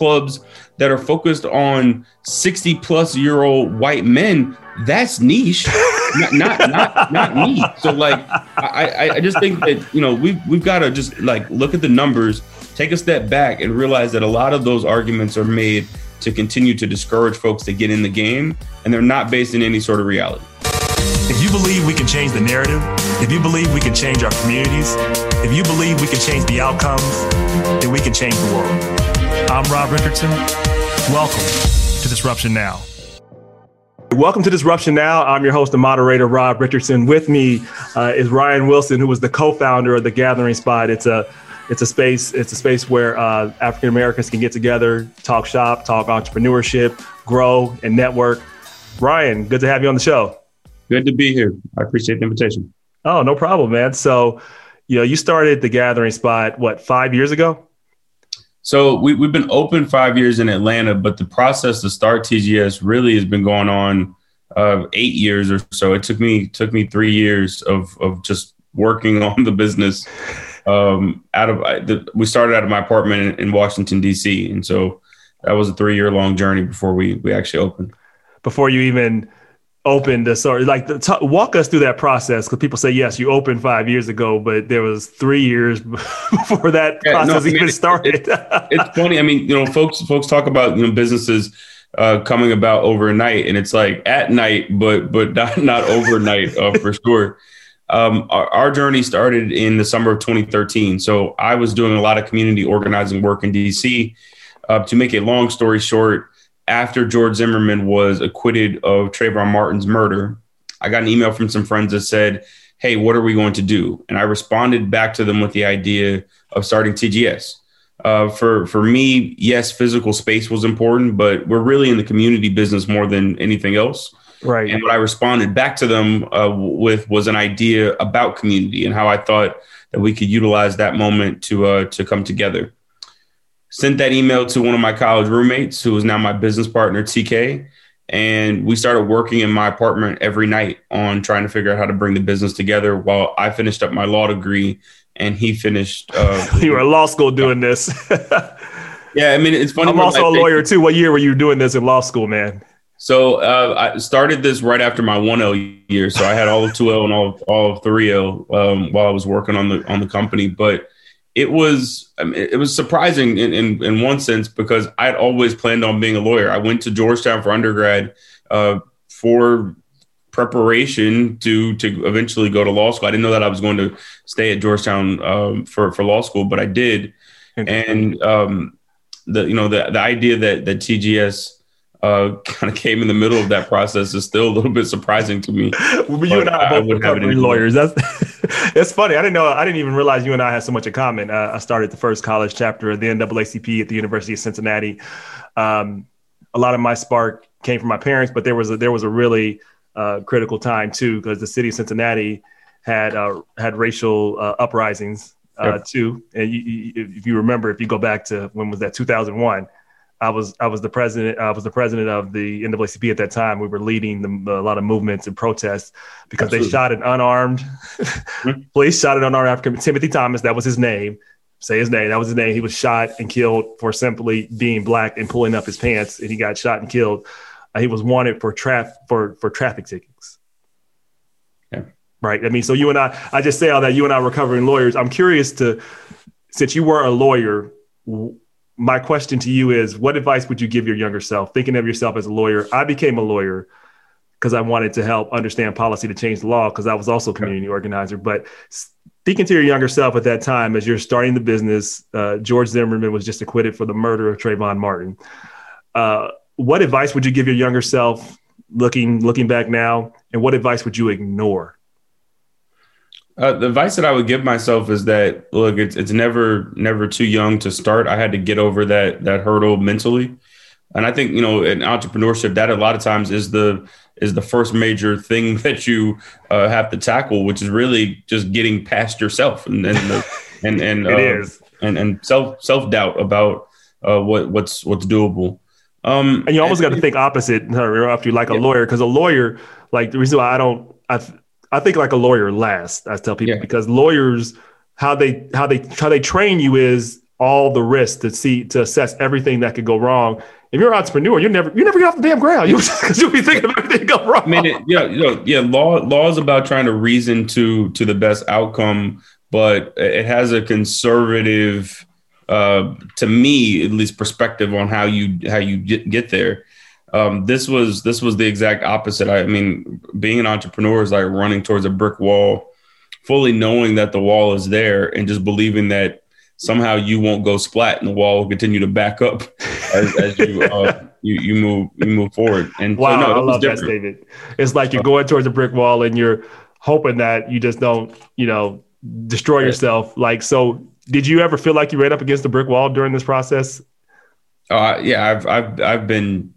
clubs that are focused on 60 plus year old white men, that's niche, not, not, not, not me. So like, I, I just think that, you know, we've, we've got to just like look at the numbers, take a step back and realize that a lot of those arguments are made to continue to discourage folks to get in the game and they're not based in any sort of reality. If you believe we can change the narrative, if you believe we can change our communities, if you believe we can change the outcomes, then we can change the world. I'm Rob Richardson. Welcome to Disruption Now. Welcome to Disruption Now. I'm your host and moderator, Rob Richardson. With me uh, is Ryan Wilson, who was the co-founder of the Gathering Spot. It's a it's a space it's a space where uh, African Americans can get together, talk shop, talk entrepreneurship, grow, and network. Ryan, good to have you on the show. Good to be here. I appreciate the invitation. Oh, no problem, man. So, you know, you started the Gathering Spot what five years ago? So we, we've been open five years in Atlanta, but the process to start TGS really has been going on uh, eight years or so. It took me took me three years of of just working on the business. Um, out of I, the, we started out of my apartment in, in Washington D.C. and so that was a three year long journey before we we actually opened. Before you even opened the sorry like the, t- walk us through that process because people say yes you opened five years ago but there was three years before that yeah, process no, I mean, even it, started. it, it's funny i mean you know folks folks talk about you know businesses uh, coming about overnight and it's like at night but but not not overnight uh, for sure. Um, our, our, journey started in the summer of 2013 so i was doing a lot of community organizing work in dc uh, to make a long story short after George Zimmerman was acquitted of Trayvon Martin's murder, I got an email from some friends that said, Hey, what are we going to do? And I responded back to them with the idea of starting TGS. Uh, for for me, yes, physical space was important, but we're really in the community business more than anything else. Right. And what I responded back to them uh, with was an idea about community and how I thought that we could utilize that moment to uh, to come together sent that email to one of my college roommates who is now my business partner tk and we started working in my apartment every night on trying to figure out how to bring the business together while i finished up my law degree and he finished uh, you were in law school doing this yeah i mean it's funny i'm also a lawyer too what year were you doing this in law school man so uh, I started this right after my 1L year. So I had all of 2L and all of, all of 3L um, while I was working on the on the company. But it was I mean, it was surprising in, in, in one sense because I'd always planned on being a lawyer. I went to Georgetown for undergrad uh, for preparation to to eventually go to law school. I didn't know that I was going to stay at Georgetown um, for for law school, but I did. And um, the you know the the idea that that TGS uh, kind of came in the middle of that process is still a little bit surprising to me. well, you and I are both recovering lawyers. That's it's funny. I didn't know. I didn't even realize you and I had so much in common. Uh, I started the first college chapter of the NAACP at the University of Cincinnati. Um, a lot of my spark came from my parents, but there was a, there was a really uh, critical time too because the city of Cincinnati had uh, had racial uh, uprisings uh, yep. too. And you, you, if you remember, if you go back to when was that 2001 I was I was the president I was the president of the NAACP at that time. We were leading the, a lot of movements and protests because Absolutely. they shot an unarmed mm-hmm. police shot an unarmed African Timothy Thomas. That was his name. Say his name. That was his name. He was shot and killed for simply being black and pulling up his pants, and he got shot and killed. Uh, he was wanted for traf for for traffic tickets. Yeah. Right. I mean, so you and I, I just say all that. You and I recovering lawyers. I'm curious to, since you were a lawyer my question to you is what advice would you give your younger self? Thinking of yourself as a lawyer i became a lawyer because i wanted to help understand policy to change the law because i was also a community organizer. But speaking to your younger self at that time as you're starting the business uh, george zimmerman was just acquitted for the murder of trayvon martin. Uh, what advice would you give your younger self looking looking back now? And what advice would you ignore uh, the advice that I would give myself is that look, it's it's never never too young to start. I had to get over that that hurdle mentally, and I think you know in entrepreneurship that a lot of times is the is the first major thing that you uh, have to tackle, which is really just getting past yourself and and the, and and, uh, and and self self doubt about uh, what what's what's doable. Um, and you almost got to think opposite after you like a lawyer because a lawyer like the reason why I don't I I think like a lawyer last. I tell people yeah. because lawyers how they how they how they train you is all the risks to see to assess everything that could go wrong. If you're an entrepreneur, you never you never get off the damn ground. You you'll be thinking of everything go wrong. I mean, it, yeah, you know, yeah. Law law is about trying to reason to to the best outcome, but it has a conservative, uh, to me at least, perspective on how you how you get, get there. Um, this was this was the exact opposite. I, mean, being an entrepreneur is like running towards a brick wall, fully knowing that the wall is there, and just believing that somehow you won't go splat and the wall will continue to back up as, as you, uh, you you move you move forward. And wow, so, no, I love different. that statement. It's like you're going towards a brick wall and you're hoping that you just don't you know destroy yourself. Like so, did you ever feel like you ran up against a brick wall during this process? Uh, yeah, I've I've I've been.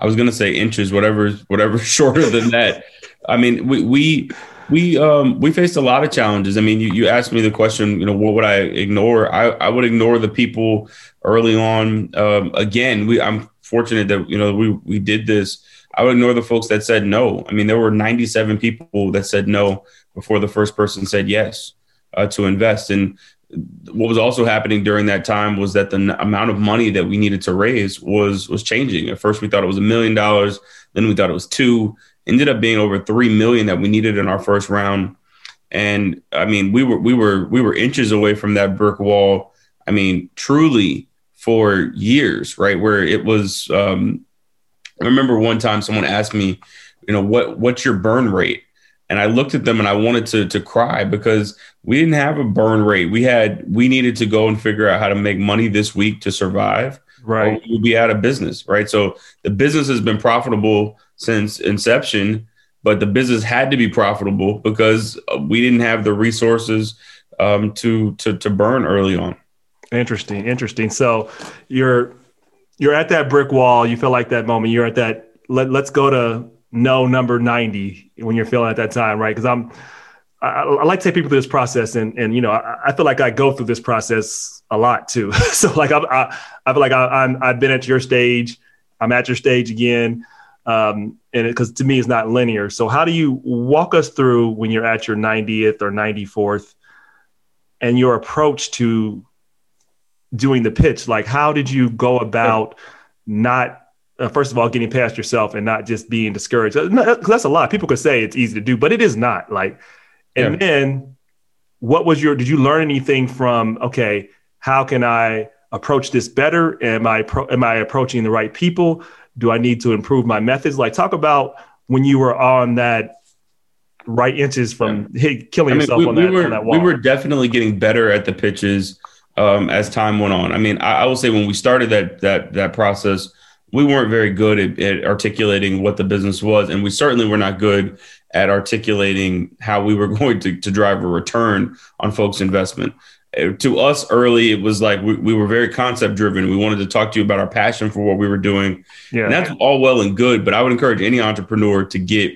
I was gonna say inches, whatever, whatever shorter than that. I mean, we we we um we faced a lot of challenges. I mean, you, you asked me the question, you know, what would I ignore? I, I would ignore the people early on. Um, again, we I'm fortunate that you know we we did this. I would ignore the folks that said no. I mean, there were 97 people that said no before the first person said yes uh, to invest. And what was also happening during that time was that the n- amount of money that we needed to raise was was changing. At first, we thought it was a million dollars. Then we thought it was two ended up being over three million that we needed in our first round. And I mean, we were we were we were inches away from that brick wall. I mean, truly for years, right? Where it was. Um, I remember one time someone asked me, you know, what what's your burn rate? And I looked at them and I wanted to to cry because we didn't have a burn rate. We had we needed to go and figure out how to make money this week to survive. Right. we'll be out of business. Right. So the business has been profitable since inception, but the business had to be profitable because we didn't have the resources um, to to to burn early on. Interesting, interesting. So you're you're at that brick wall. You feel like that moment. You're at that. Let, let's go to no number ninety when you're feeling at that time, right? Because I'm. I, I, like to take people through this process, and and you know, I, I, feel like I go through this process a lot too. so like I'm, I, I feel like I, I'm I've been at your stage. I'm at your stage again um, and because to me it's not linear. So how do you walk us through when you're at your 90th or 94th, and your approach to doing the pitch? Like, how did you go about not uh, first of all getting past yourself and not just being discouraged that's a lot. People could say it's easy to do, but it is not. Like, and yeah. then what was your? Did you learn anything from? Okay, how can I approach this better? Am I pro, am I approaching the right people? Do I need to improve my methods? Like, talk about when you were on that right inches from yeah. killing I mean, yourself we, on, that, we were, on that wall. We were definitely getting better at the pitches um, as time went on. I mean, I, I, will say when we started that that that process, we weren't very good at, at, articulating what the business was, and we certainly were not good at articulating how we were going to, to drive a return on folks' investment to us early, it was like we, we were very concept driven. We wanted to talk to you about our passion for what we were doing. Yeah. And that's all well and good, but I would encourage any entrepreneur to get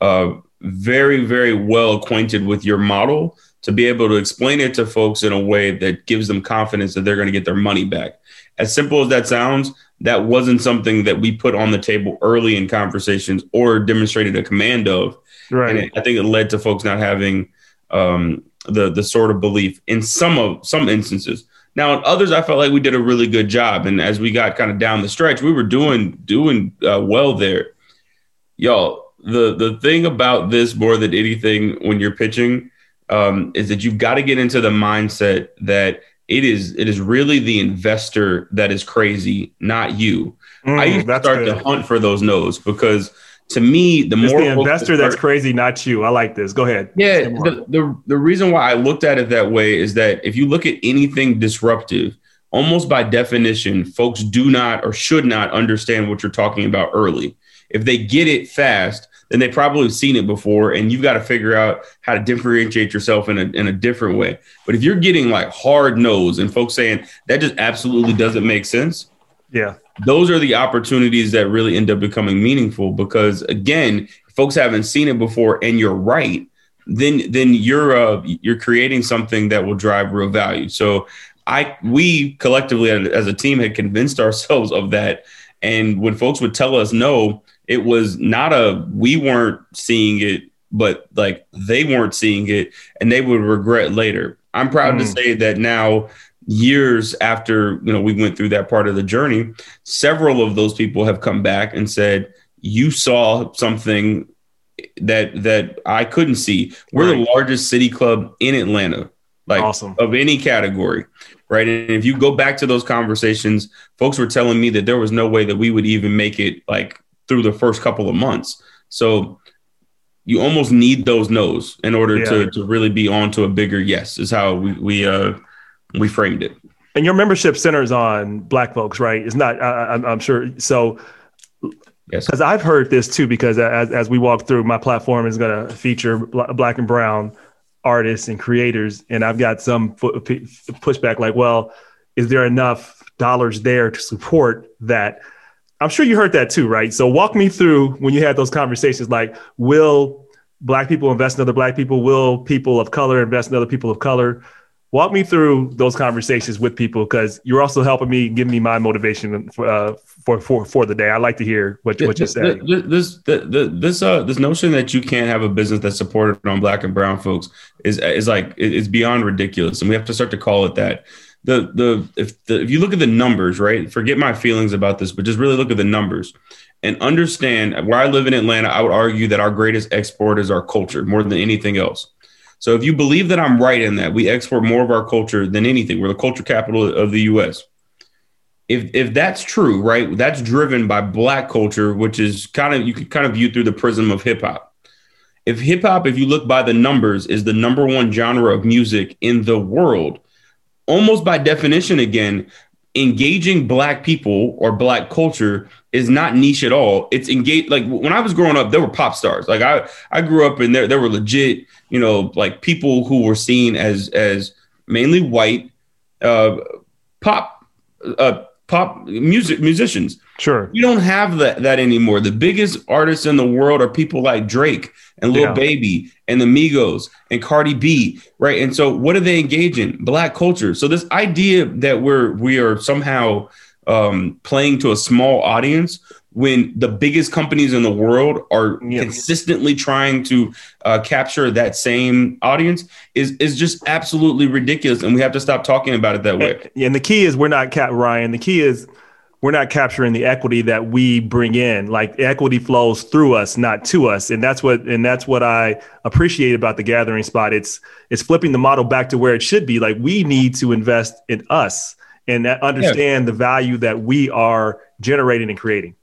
uh, very, very well acquainted with your model to be able to explain it to folks in a way that gives them confidence that they're going to get their money back. As simple as that sounds, that wasn't something that we put on the table early in conversations or demonstrated a command of. Right. And it, I think it led to folks not having um, the the sort of belief in some of some instances. Now, in others, I felt like we did a really good job, and as we got kind of down the stretch, we were doing doing uh, well there. Y'all, the the thing about this more than anything when you're pitching um, is that you've got to get into the mindset that it is it is really the investor that is crazy, not you. Mm, I used to start good. to hunt for those no's because to me, the it's more the investor that's crazy, not you. I like this. Go ahead. Yeah. The, the, the reason why I looked at it that way is that if you look at anything disruptive, almost by definition, folks do not or should not understand what you're talking about early. If they get it fast, then they probably have seen it before, and you've got to figure out how to differentiate yourself in a, in a different way. But if you're getting like hard nose and folks saying that just absolutely doesn't make sense, yeah, those are the opportunities that really end up becoming meaningful because again folks haven't seen it before and you're right then then you're uh, you're creating something that will drive real value so i we collectively as a team had convinced ourselves of that and when folks would tell us no it was not a we weren't seeing it but like they weren't seeing it and they would regret later i'm proud mm. to say that now years after you know we went through that part of the journey, several of those people have come back and said, "You saw something that that I couldn't see." We're right. the largest city club in Atlanta, like awesome. of any category, right? And if you go back to those conversations, folks were telling me that there was no way that we would even make it like through the first couple of months. So you almost need those no's in order yeah. to to really be on to a bigger yes. Is how we we uh we framed it. And your membership centers on Black folks, right? It's not. I, I'm, I'm sure. So Yes. Because I've heard this too, because as, as we walk through, my platform is going to feature black and brown artists and creators. And I've got some pushback like, well, is there enough dollars there to support that? I'm sure you heard that too, right? So walk me through when you had those conversations like, will black people invest in other black people? Will people of color invest in other people of color? Walk me through those conversations with people because you're also helping me, give me my motivation for, uh, for for for the day. I like to hear what what you say. This this uh this notion that you can't have a business that's supported on black and brown folks is is like it's beyond ridiculous, and we have to start to call it that the the if the if you look at the numbers, right? Forget my feelings about this, but just really look at the numbers and understand where I live in Atlanta, I would argue that our greatest export is our culture more than anything else. So if you believe that I'm right in that, we export more of our culture than anything. We're the culture capital of the US. If if that's true, right? That's driven by black culture, which is kind of you could kind of view through the prism of hip hop. If hip hop, if you look by the numbers, is the number one genre of music in the world, almost by definition, again, engaging black people or black culture is not niche at all. It's engaged. Like when I was growing up, there were pop stars. Like I, I grew up and there, there were legit, you know, like people who were seen as, as mainly white, uh, pop, uh, pop music musicians. Sure. You don't have that that anymore. The biggest artists in the world are people like Drake and Lil yeah. Baby and the Migos and Cardi B, right? And so what do they engage in? Black culture. So this idea that we're we are somehow um, playing to a small audience when the biggest companies in the world are yeah. consistently trying to uh, capture that same audience is is just absolutely ridiculous, and we have to stop talking about it that way. And, and the key is we're not cap Ryan. The key is we're not capturing the equity that we bring in. Like equity flows through us, not to us, and that's what and that's what I appreciate about the gathering spot. It's it's flipping the model back to where it should be. Like we need to invest in us and understand yeah. the value that we are generating and creating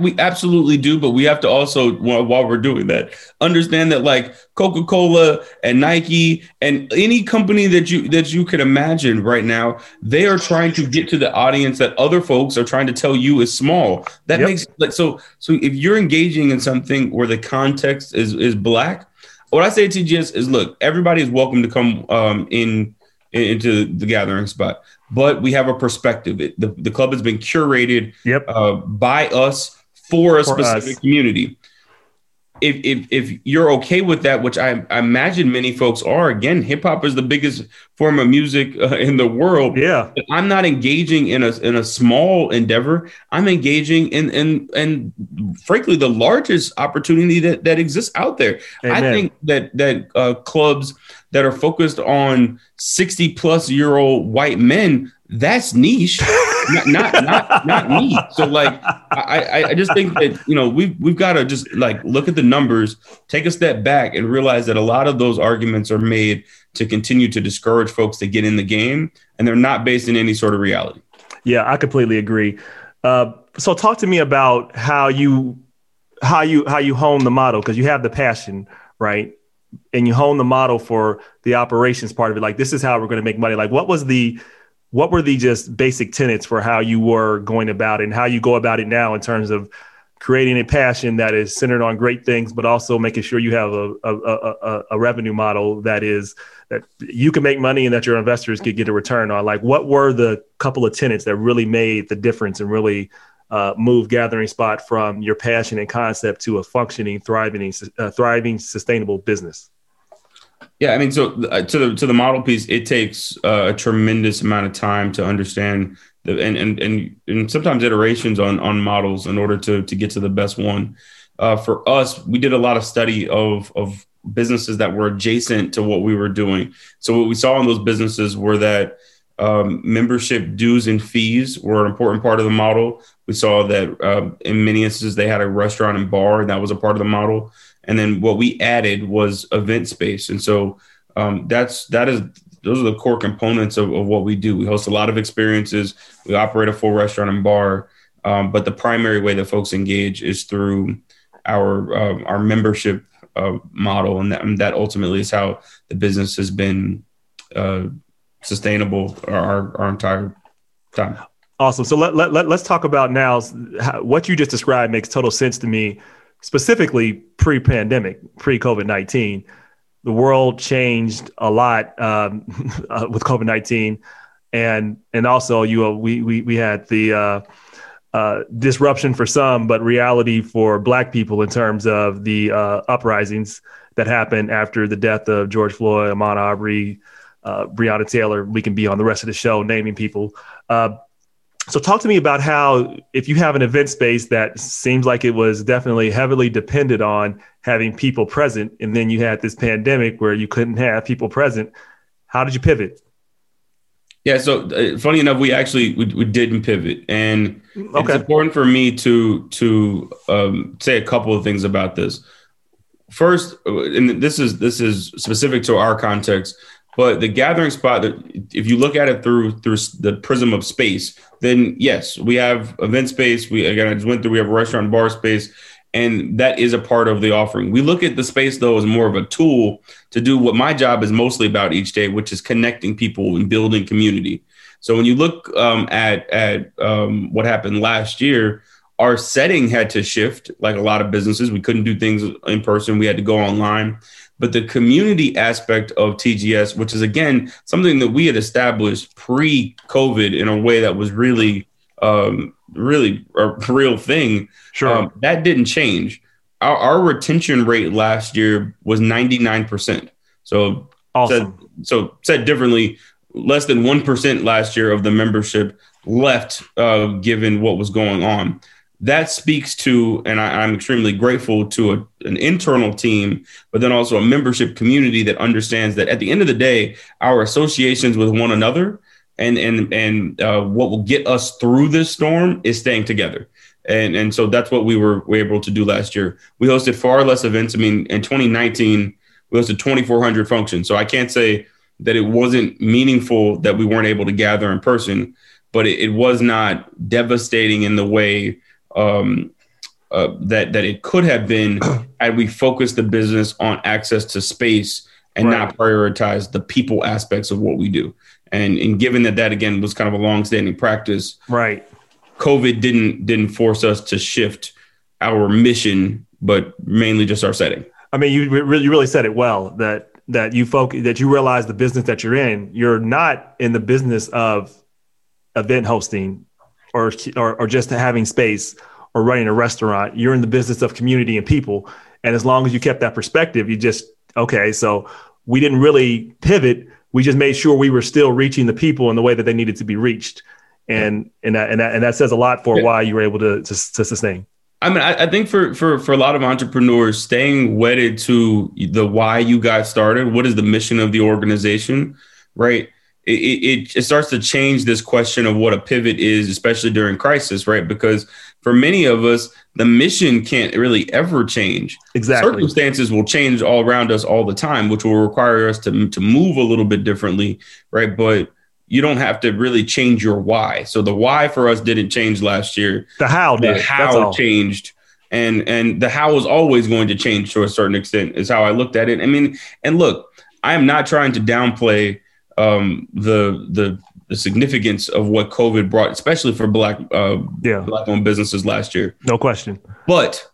we absolutely do, but we have to also, while we're doing that, understand that like Coca Cola and Nike and any company that you that you can imagine right now, they are trying to get to the audience that other folks are trying to tell you is small. That yep. makes like so. So if you're engaging in something where the context is is black, what I say to TGS is, look, everybody is welcome to come um, in into the gathering spot but we have a perspective. It, the, the club has been curated yep. uh, by us for a for specific us. community. If, if, if you're okay with that, which I, I imagine many folks are, again, hip hop is the biggest form of music uh, in the world. Yeah, I'm not engaging in a in a small endeavor. I'm engaging in in and frankly the largest opportunity that that exists out there. Amen. I think that that uh, clubs that are focused on 60 plus year old white men, that's niche, not, not, not, not me. So like, I, I just think that, you know, we've, we've got to just like look at the numbers, take a step back and realize that a lot of those arguments are made to continue to discourage folks to get in the game and they're not based in any sort of reality. Yeah, I completely agree. Uh, so talk to me about how you, how you, how you hone the model because you have the passion, right? And you hone the model for the operations part of it like this is how we're going to make money. Like what was the what were the just basic tenets for how you were going about it and how you go about it now in terms of creating a passion that is centered on great things but also making sure you have a, a, a, a revenue model that is that you can make money and that your investors could get a return on? Like what were the couple of tenets that really made the difference and really uh, move gathering spot from your passion and concept to a functioning, thriving, uh, thriving, sustainable business? Yeah, I mean, so uh, to the to the model piece, it takes uh, a tremendous amount of time to understand the and and and, and sometimes iterations on on models in order to to get to the best one. Uh, for us, we did a lot of study of of businesses that were adjacent to what we were doing. So what we saw in those businesses were that um, membership dues and fees were an important part of the model. We saw that uh, in many instances they had a restaurant and bar, and that was a part of the model. And then what we added was event space, and so um, that's that is those are the core components of, of, what we do. We host a lot of experiences. We operate a full restaurant and bar, um, but the primary way that folks engage is through our uh, our membership uh, model, and that, and that, ultimately is how the business has been uh, sustainable our our entire time. Awesome. So let, let, let, us talk about now how, what you just described makes total sense to me, specifically pre pandemic, pre COVID 19 the world changed a lot um, uh, with COVID nineteen, and and also you uh, we we we had the uh, uh, disruption for some, but reality for Black people in terms of the uh, uprisings that happened after the death of George Floyd, Ahmaud Arbery, uh, Breonna Taylor. We can be on the rest of the show naming people. So, talk to me about how, if you have an event space that seems like it was definitely heavily dependent on having people present, and then you had this pandemic where you couldn't have people present, how did you pivot? Yeah, so uh, funny enough, we actually we, we didn't pivot, and okay. it's important for me to to um, say a couple of things about this. First, uh, and this is this is specific to our context. But the gathering spot, if you look at it through through the prism of space, then yes, we have event space. We again, I just went through. We have a restaurant bar space, and that is a part of the offering. We look at the space though as more of a tool to do what my job is mostly about each day, which is connecting people and building community. So when you look um, at at um, what happened last year, our setting had to shift. Like a lot of businesses, we couldn't do things in person. We had to go online but the community aspect of TGS, which is again something that we had established pre-COVID in a way that was really, um, really a real thing. Sure, um, that didn't change. Our, our, retention rate last year was ninety nine percent. So, awesome. said, so said differently, less than one percent last year of the membership left, uh, given what was going on that speaks to, and I, am extremely grateful to a, an internal team, but then also a membership community that understands that at the end of the day, our associations with one another and and and uh, what will get us through this storm is staying together. And and so that's what we were, were able to do last year. We hosted far less events. I mean, in 2019, we hosted 2,400 functions. So I can't say that it wasn't meaningful that we weren't able to gather in person, but it, it was not devastating in the way um, uh, that that it could have been had we focused the business on access to space and right. not prioritize the people aspects of what we do. And and given that that again was kind of a long-standing practice, right? COVID didn't didn't force us to shift our mission, but mainly just our setting. I mean, you really you really said it well that that you focus that you realize the business that you're in. You're not in the business of event hosting or, or, or just having space or running a restaurant. You're in the business of community and people. And as long as you kept that perspective, you just, okay, so we didn't really pivot. We just made sure we were still reaching the people in the way that they needed to be reached. And, and, that, and, that, and that says a lot for why you were able to, to, to sustain. I mean, I, I, think for, for, for a lot of entrepreneurs, staying wedded to the why you got started, what is the mission of the organization, right? It, it, it starts to change this question of what a pivot is, especially during crisis, right? Because for many of us, the mission can't really ever change. Exactly. Circumstances will change all around us all the time, which will require us to, to move a little bit differently, right? But you don't have to really change your why. So the why for us didn't change last year. The how did. The how changed. And and the how is always going to change to a certain extent, is how I looked at it. I mean, and look, I am not trying to downplay um, the the the significance of what COVID brought, especially for black uh, yeah. black owned businesses last year. No question. But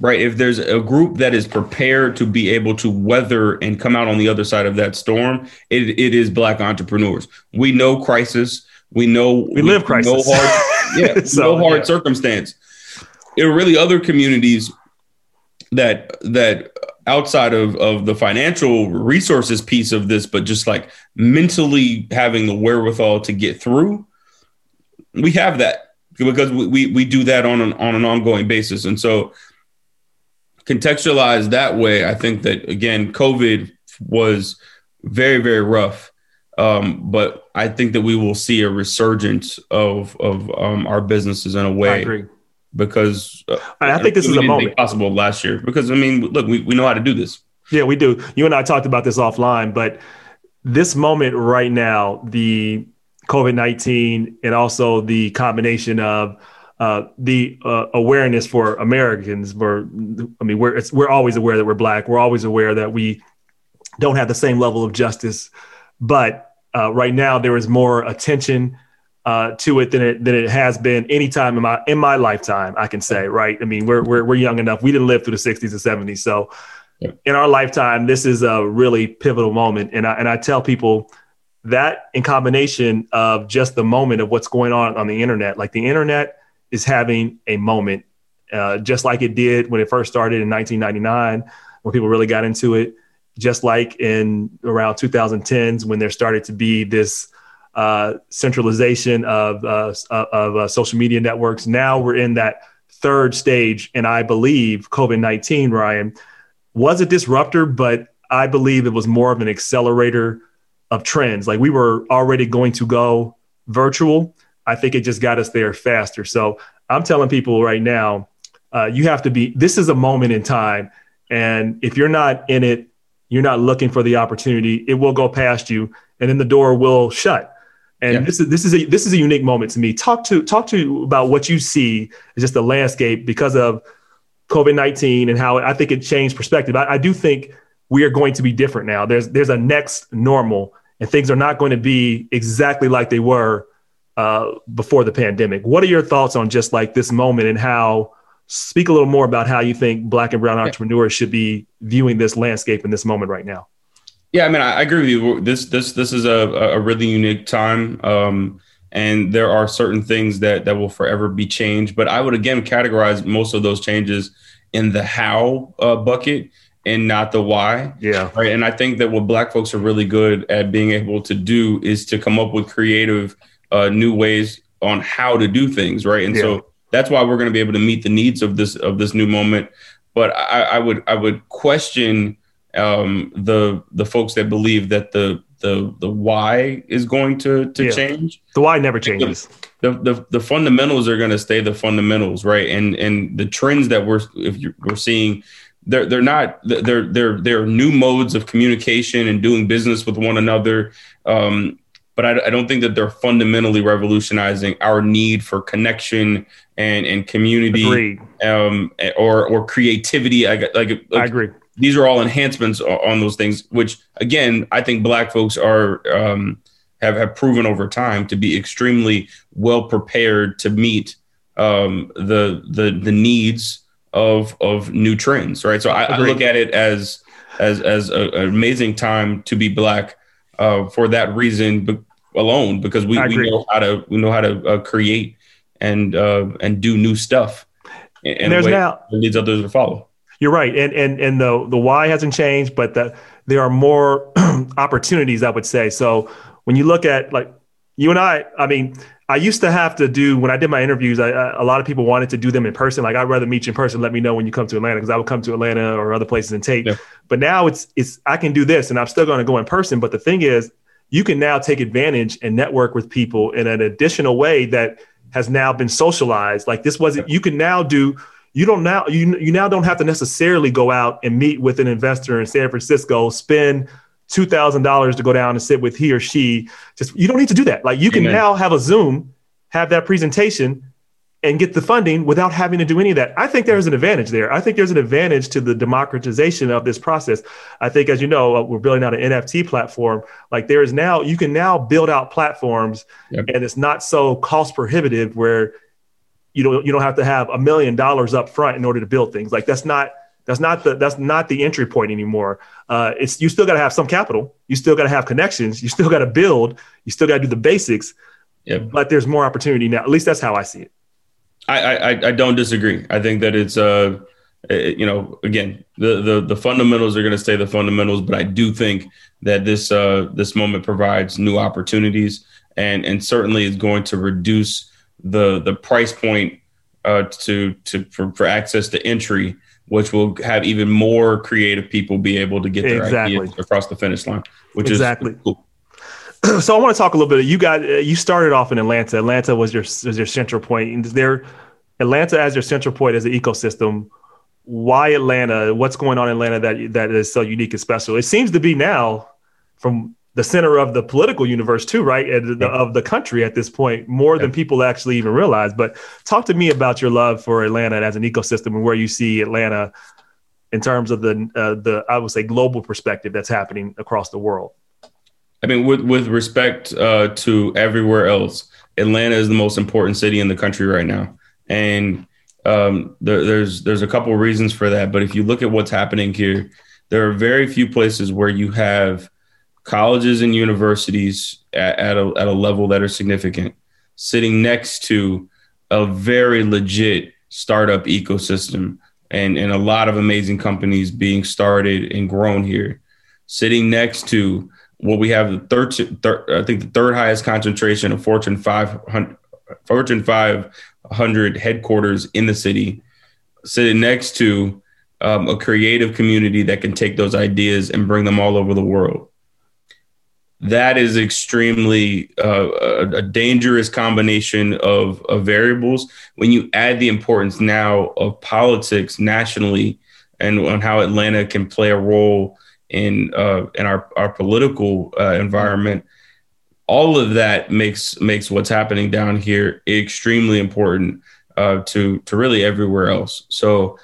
right, if there's a group that is prepared to be able to weather and come out on the other side of that storm, it, it is black entrepreneurs. We know crisis. We know we, we live crisis. No hard, yeah, so, no hard yeah. circumstance. There are really other communities that that outside of of the financial resources piece of this, but just like mentally having the wherewithal to get through, we have that because we we, we do that on an on an ongoing basis, and so contextualized that way, I think that again, COVID was very very rough. Um, but I think that we will see a resurgence of of um, our businesses in a way because uh, I think this is a moment possible last year because I mean, look, we, we know how to do this. Yeah, we do. You and I talked about this offline, but this moment right now, the COVID nineteen and also the combination of uh, the uh, awareness for Americans. For I mean, we're we're always aware that we're black. We're always aware that we don't have the same level of justice, but uh, right now there is more attention uh, to it than it than it has been any time in my in my lifetime. I can say, right? I mean, we're we're we're young enough. We didn't live through the '60s and '70s, so yeah. in our lifetime, this is a really pivotal moment. And I and I tell people that in combination of just the moment of what's going on on the internet, like the internet is having a moment, uh, just like it did when it first started in 1999, when people really got into it. Just like in around 2010s, when there started to be this uh, centralization of uh, of uh, social media networks. Now we're in that third stage, and I believe COVID nineteen, Ryan, was a disruptor, but I believe it was more of an accelerator of trends. Like we were already going to go virtual. I think it just got us there faster. So I'm telling people right now, uh, you have to be. This is a moment in time, and if you're not in it, you're not looking for the opportunity. It will go past you, and then the door will shut. And yeah. this is this is a this is a unique moment to me. Talk to talk to you about what you see as just the landscape because of COVID nineteen and how I think it changed perspective. I, I do think we are going to be different now. There's there's a next normal, and things are not going to be exactly like they were uh, before the pandemic. What are your thoughts on just like this moment and how? Speak a little more about how you think Black and Brown entrepreneurs should be viewing this landscape in this moment right now. Yeah, I mean, I, I, agree with you. This this this is a, a really unique time, um, and there are certain things that that will forever be changed. But I would again categorize most of those changes in the how uh, bucket and not the why. Yeah. Right. And I think that what Black folks are really good at being able to do is to come up with creative uh, new ways on how to do things. Right. And yeah. so that's why we're going to be able to meet the needs of this of this new moment. But I, I would I would question um, the the folks that believe that the the the why is going to to yeah. change. The why never changes. The the, the fundamentals are going to stay the fundamentals, right? And and the trends that we're if you're, we're seeing, they're they're not they're they're they're new modes of communication and doing business with one another. Um, but I, I don't think that they're fundamentally revolutionizing our need for connection and and community, um, or or creativity. I like, like I agree these are all enhancements on those things, which again, I think black folks are um, have have proven over time to be extremely well prepared to meet um, the the the needs of of new trends, right? So I, I look at it as as as a, an amazing time to be black uh, for that reason be- alone, because we, we know how to we know how to uh, create and uh, and do new stuff, and, and there's now leads others to follow. You're right, and and and the the why hasn't changed, but the, there are more opportunities, I would say. So when you look at like you and I, I mean, I used to have to do when I did my interviews. I, I, a lot of people wanted to do them in person. Like I'd rather meet you in person. Let me know when you come to Atlanta because I would come to Atlanta or other places and tape. Yeah. But now it's it's I can do this, and I'm still going to go in person. But the thing is, you can now take advantage and network with people in an additional way that has now been socialized. Like this wasn't. You can now do you don't now you you now don't have to necessarily go out and meet with an investor in San Francisco, spend two thousand dollars to go down and sit with he or she. Just you don't need to do that. Like you can Amen. now have a Zoom, have that presentation, and get the funding without having to do any of that. I think there's an advantage there. I think there's an advantage to the democratization of this process. I think, as you know, uh, we're building out an NFT platform. Like there is now, you can now build out platforms, yep. and it's not so cost prohibitive where you don't you don't have to have a million dollars up front in order to build things. Like that's not that's not the that's not the entry point anymore. Uh, it's you still got to have some capital. You still got to have connections. You still got to build. You still got to do the basics. Yep. But there's more opportunity now. At least that's how I see it. I I, I don't disagree. I think that it's uh you know again the the the fundamentals are going to stay the fundamentals, but I do think that this uh this moment provides new opportunities and and certainly is going to reduce the the price point uh, to to for, for access to entry, which will have even more creative people be able to get their exactly. ideas across the finish line, which exactly. is cool. so I want to talk a little bit. You got you started off in Atlanta. Atlanta was your was your central point. There Atlanta as your central point as an ecosystem? Why Atlanta? What's going on in Atlanta that that is so unique and special? It seems to be now from the center of the political universe too, right? The, of the country at this point, more yeah. than people actually even realize. But talk to me about your love for Atlanta as an ecosystem and where you see Atlanta in terms of the uh, the I would say global perspective that's happening across the world. I mean, with with respect uh, to everywhere else, Atlanta is the most important city in the country right now, and um, there, there's there's a couple of reasons for that. But if you look at what's happening here, there are very few places where you have colleges and universities at, at, a, at a level that are significant, sitting next to a very legit startup ecosystem and, and a lot of amazing companies being started and grown here, sitting next to what we have the third, I think the third highest concentration of Fortune 500, Fortune 500 headquarters in the city, sitting next to um, a creative community that can take those ideas and bring them all over the world that is extremely uh, a, dangerous combination of, of, variables when you add the importance now of politics nationally and on how Atlanta can play a role in uh, in our our political uh, environment. All of that makes makes what's happening down here extremely important uh, to to really everywhere else. So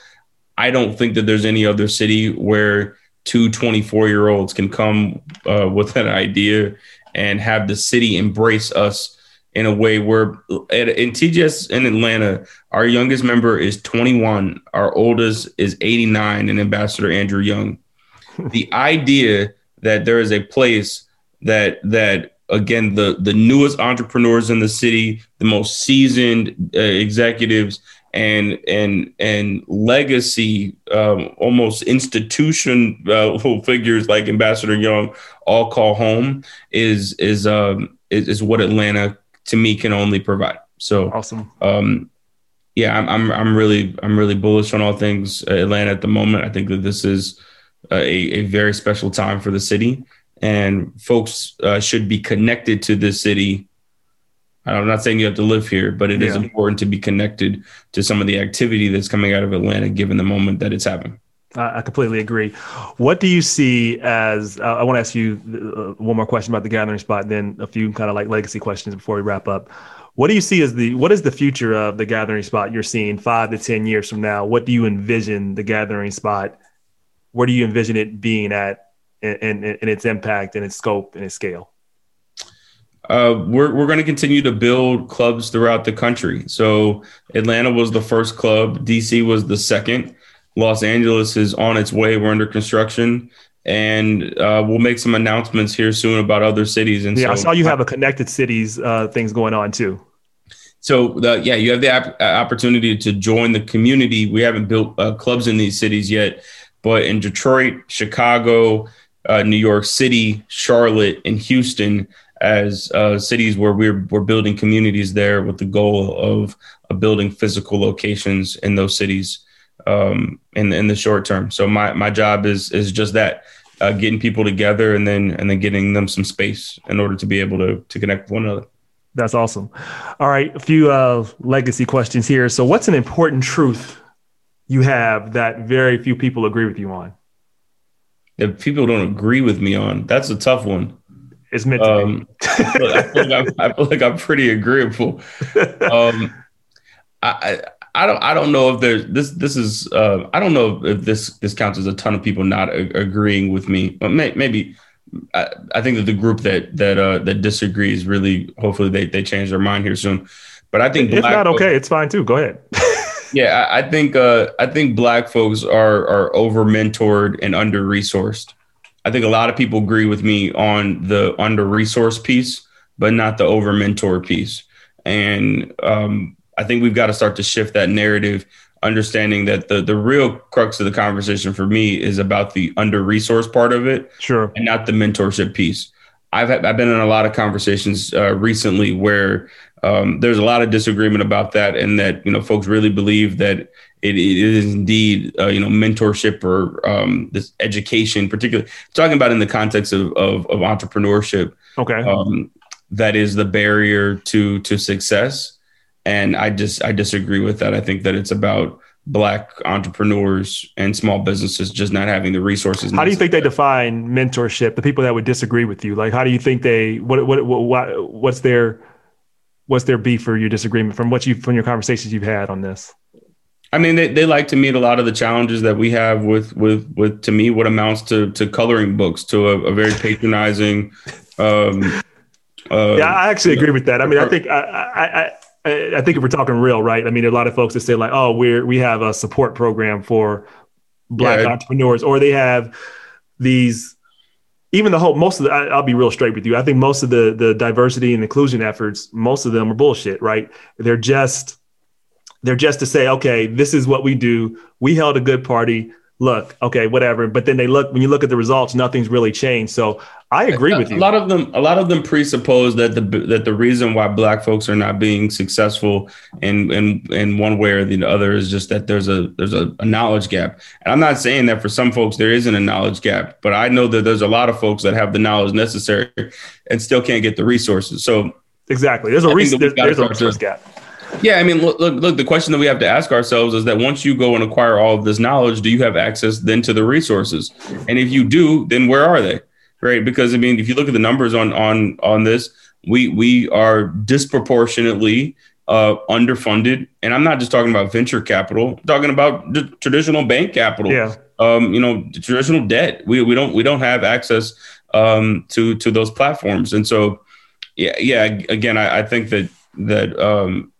I don't think that there's any other city where two 24 year olds can come uh, with an idea and have the city embrace us in a way where at, in TGS in Atlanta, our youngest member is 21, our oldest is 89, and Ambassador Andrew Young. the idea that there is a place that that again the the newest entrepreneurs in the city, the most seasoned uh, executives and and and legacy, um, almost institution uh, figures like Ambassador Young all call home is is um, is, is, what Atlanta to me can only provide. So awesome. Um, yeah, I'm, I'm I'm really I'm really bullish on all things Atlanta at the moment. I think that this is a, a very special time for the city, and folks uh, should be connected to this city I'm not saying you have to live here, but it yeah. is important to be connected to some of the activity that's coming out of Atlanta, given the moment that it's happening. I completely agree. What do you see as? Uh, I want to ask you uh, one more question about the gathering spot, then a few kind of like legacy questions before we wrap up. What do you see as the what is the future of the gathering spot? You're seeing five to ten years from now. What do you envision the gathering spot? Where do you envision it being at, and, in, in its impact and its scope and its scale? Uh, we're we're going to continue to build clubs throughout the country. So Atlanta was the first club, DC was the second, Los Angeles is on its way. We're under construction, and uh, we'll make some announcements here soon about other cities. And yeah, so, I saw you have a connected cities uh, things going on too. So the, yeah, you have the ap- uh, opportunity to join the community. We haven't built uh, clubs in these cities yet, but in Detroit, Chicago, uh, New York City, Charlotte, and Houston as uh, cities where we're we're building communities there with the goal of, of building physical locations in those cities um, in in the short term. So my my job is is just that. Uh, getting people together and then and then getting them some space in order to be able to to connect with one another. That's awesome. All right, a few uh, legacy questions here. So, what's an important truth you have that very few people agree with you on? That people don't agree with me on. That's a tough one is meant to um, be. I, feel like I, feel like I'm pretty agreeable. Um, I, I don't I don't know if there's this this is uh, I don't know if this this counts as a ton of people not a- agreeing with me. But may, maybe I, I, think that the group that that uh, that disagrees really hopefully they they change their mind here soon. But I think if not okay, folks, it's fine too. Go ahead. yeah, I, I think uh, I think black folks are are over mentored and under resourced. I think a lot of people agree with me on the under resourced piece, but not the over mentor piece. And um, I think we've got to start to shift that narrative, understanding that the the real crux of the conversation for me is about the under resourced part of it, sure, and not the mentorship piece. I've I've been in a lot of conversations uh, recently where um, there's a lot of disagreement about that, and that you know folks really believe that it, it is indeed uh, you know mentorship or um, this education, particularly talking about in the context of, of, of entrepreneurship. Okay. Um, that is the barrier to to success, and I just I disagree with that. I think that it's about black entrepreneurs and small businesses just not having the resources. How do you think they define mentorship? The people that would disagree with you, like how do you think they what what, what what's their what's their beef or your disagreement from what you from your conversations you've had on this? I mean, they, they like to meet a lot of the challenges that we have with with with to me what amounts to to coloring books to a, a very patronizing. Um, uh, yeah, I actually agree with that. I mean, I think I, I, I, I think if we're talking real, right? I mean, a lot of folks that say like, "Oh, we're we have a support program for black yeah. entrepreneurs," or they have these. Even the whole most of the, I, will be real straight with you. I think most of the the diversity and inclusion efforts, most of them are bullshit, right? They're just they're just to say, okay, this is what we do. We held a good party. Look, okay, whatever. But then they look when you look at the results, nothing's really changed. So I agree with you. A lot of them, a lot of them presuppose that the that the reason why Black folks are not being successful in in in one way or the other is just that there's a there's a, a knowledge gap. And I'm not saying that for some folks there isn't a knowledge gap, but I know that there's a lot of folks that have the knowledge necessary and still can't get the resources. So exactly, there's a reason. There's, there's a resource gap. Yeah, I mean, look, look, look, the question that we have to ask ourselves is that once you go and acquire all of this knowledge, do you have access then to the resources? And if you do, then where are they? Right? Because I mean, if you look at the numbers on on on this, we we are disproportionately uh, underfunded, and I'm not just talking about venture capital. I'm talking about traditional bank capital. Yeah. Um, you know, traditional debt. We we don't we don't have access um, to to those platforms, and so yeah, yeah. Again, I, I think that that um,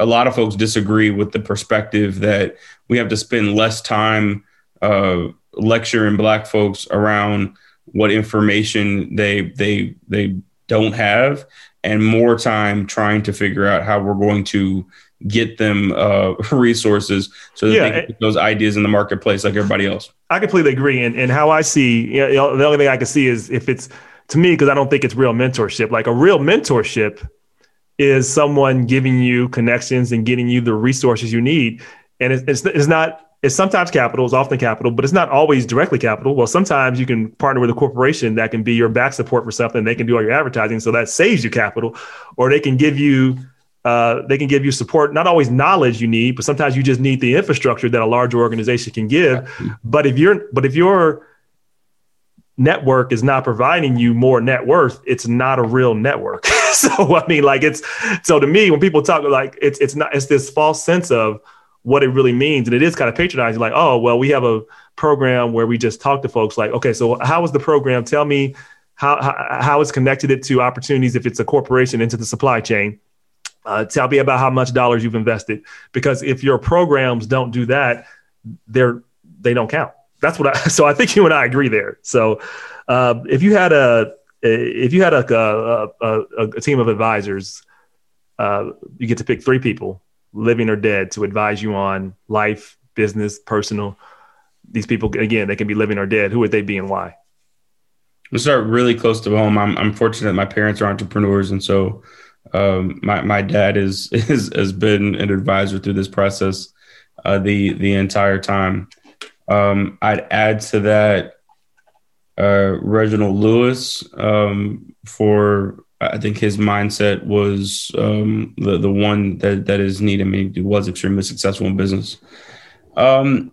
a lot of folks disagree with the perspective that we have to spend less time uh, lecturing black folks around what information they they they don't have and more time trying to figure out how we're going to get them uh, resources so that yeah, they can put those ideas in the marketplace like everybody else. I completely agree. And, and how I see, you know, the only thing I can see is if it's to me, because I don't think it's real mentorship. Like a real mentorship is someone giving you connections and getting you the resources you need. And it's, it's, it's not, it's sometimes capital, it's often capital, but it's not always directly capital. Well, sometimes you can partner with a corporation that can be your back support for something. They can do all your advertising, so that saves you capital, or they can give you uh, they can give you support, not always knowledge you need, but sometimes you just need the infrastructure that a larger organization can give. But if you're but if you're network is not providing you more net worth, it's not a real network. so I mean, like it's so to me when people talk like it's it's not it's this false sense of what it really means, and it is kind of patronizing. Like, oh well, we have a program where we just talk to folks. Like, okay, so how is the program? Tell me how how, how it's connected it to opportunities if it's a corporation into the supply chain. Uh, tell me about how much dollars you've invested because if your programs don't do that, they're they don't count that's what I. So I think you and I agree there. So uh, if you had a if you had a a, a, team of advisors, uh, you get to pick three people, living or dead, to advise you on life, business, personal. These people, again, they can be living or dead. Who would they be and why? We start really close to home. I'm, I'm fortunate my parents are entrepreneurs, and so um, my my dad is, is has been an advisor through this process uh, the the entire time. Um, I'd add to that uh, Reginald Lewis um, for I think his mindset was um, the the one that that is needed. I mean, he was extremely successful in business. Um,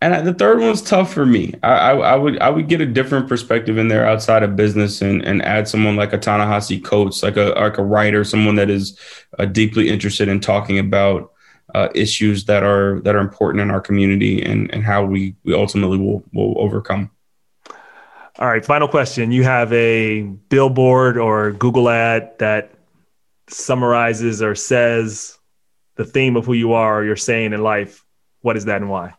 and the third one's tough for me. I, I, I, would I would get a different perspective in there outside of business and, and add someone like a Ta-Nehisi like a like a writer, someone that is uh, deeply interested in talking about uh, issues that are that are important in our community and and how we we ultimately will will overcome. All right, final question. You have a billboard or Google ad that summarizes or says the theme of who you are or you're saying in life. What is that and why?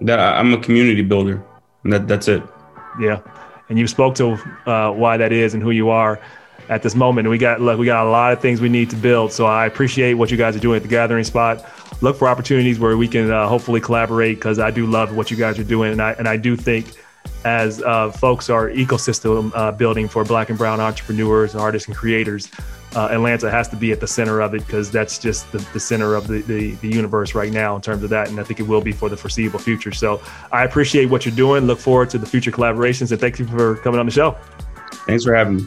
That I'm a community builder. And that that's it. Yeah, and you spoke to uh, why that is and who you are at this moment. we got look, we got a lot of things we need to build. So I appreciate what you guys are doing at the Gathering Spot. Look for opportunities where we can uh, hopefully collaborate because I do love what you guys are doing, and I and I do think as uh, folks are ecosystem uh, building for Black and Brown entrepreneurs, and artists, and creators. Uh, Atlanta has to be at the center of it because that's just the, the center of the, the, the, universe right now in terms of that. And I think it will be for the foreseeable future. So I appreciate what you're doing. Look forward to the future collaborations and thank you for coming on the show. Thanks for having me.